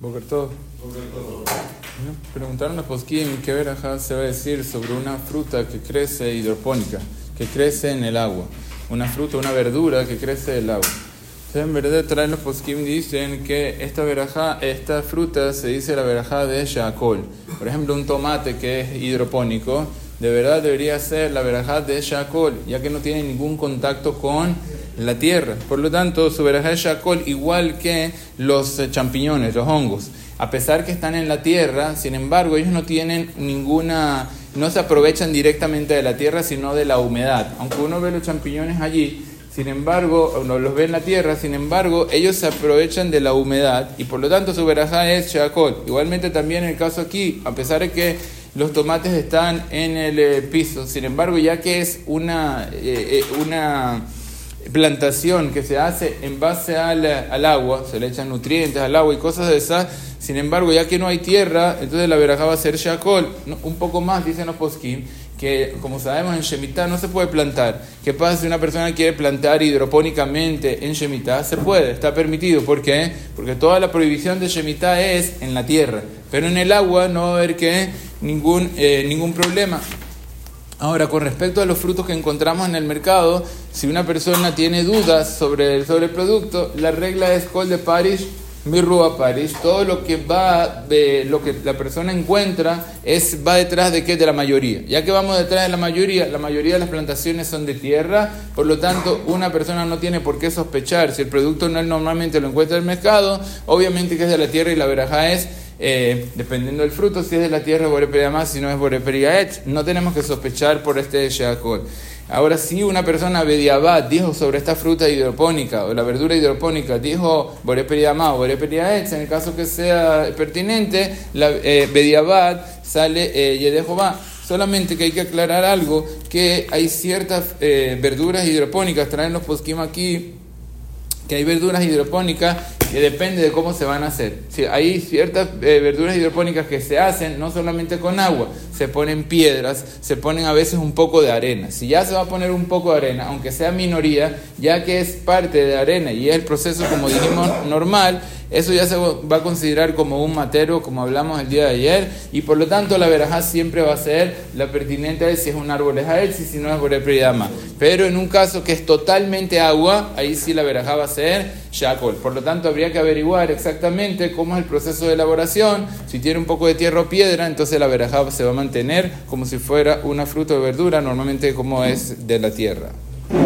Bokertov. Preguntaron a Poskim qué verajá se va a decir sobre una fruta que crece hidropónica, que crece en el agua. Una fruta, una verdura que crece en el agua. Entonces, en verdad, traen los Poskim dicen que esta verajá, esta fruta se dice la verajá de Shakol. Por ejemplo, un tomate que es hidropónico, de verdad debería ser la verajá de Shakol, ya que no tiene ningún contacto con la tierra. Por lo tanto, su verajá es Shakol igual que los eh, champiñones, los hongos. A pesar que están en la tierra, sin embargo, ellos no tienen ninguna, no se aprovechan directamente de la tierra, sino de la humedad. Aunque uno ve los champiñones allí, sin embargo, uno los ve en la tierra, sin embargo, ellos se aprovechan de la humedad y por lo tanto su verajá es Shakol. Igualmente también en el caso aquí, a pesar de que los tomates están en el eh, piso, sin embargo, ya que es una, eh, una plantación que se hace en base al, al, agua, se le echan nutrientes al agua y cosas de esas. Sin embargo, ya que no hay tierra, entonces la verajá va a ser shakol. Un poco más, dicen los poskim, que como sabemos en Shemitah no se puede plantar. ¿Qué pasa si una persona quiere plantar hidropónicamente en Shemitah? Se puede, está permitido. ¿Por qué? Porque toda la prohibición de Shemitah es en la tierra. Pero en el agua no va a haber que ningún, eh, ningún problema. Ahora, con respecto a los frutos que encontramos en el mercado, si una persona tiene dudas sobre el, sobre producto, la regla es col de Parish, mirrua Parish. Todo lo que va de lo que la persona encuentra es va detrás de qué de la mayoría. Ya que vamos detrás de la mayoría, la mayoría de las plantaciones son de tierra, por lo tanto, una persona no tiene por qué sospechar si el producto no normalmente lo encuentra en el mercado, obviamente que es de la tierra y la veraja es eh, dependiendo del fruto, si es de la tierra, Boreperia más, si no es Boreperia et, no tenemos que sospechar por este Sheakol. Ahora, si una persona Bediabad dijo sobre esta fruta hidropónica o la verdura hidropónica, dijo Boreperia más o Boreperia et, en el caso que sea pertinente, la eh, Bediabad sale eh, Yedejobá. Solamente que hay que aclarar algo, que hay ciertas eh, verduras hidropónicas, traen los posquim aquí, que hay verduras hidropónicas que depende de cómo se van a hacer. Hay ciertas eh, verduras hidropónicas que se hacen no solamente con agua, se ponen piedras, se ponen a veces un poco de arena. Si ya se va a poner un poco de arena, aunque sea minoría, ya que es parte de arena y es el proceso, como dijimos, normal, eso ya se va a considerar como un matero, como hablamos el día de ayer, y por lo tanto la verajá siempre va a ser la pertinente de si es un árbol es y si no es borepridama. Pero en un caso que es totalmente agua, ahí sí la verajá va a ser shakol. Por lo tanto, habría que averiguar exactamente cómo es el proceso de elaboración. Si tiene un poco de tierra o piedra, entonces la verajá se va a mantener como si fuera una fruta o verdura, normalmente como es de la tierra.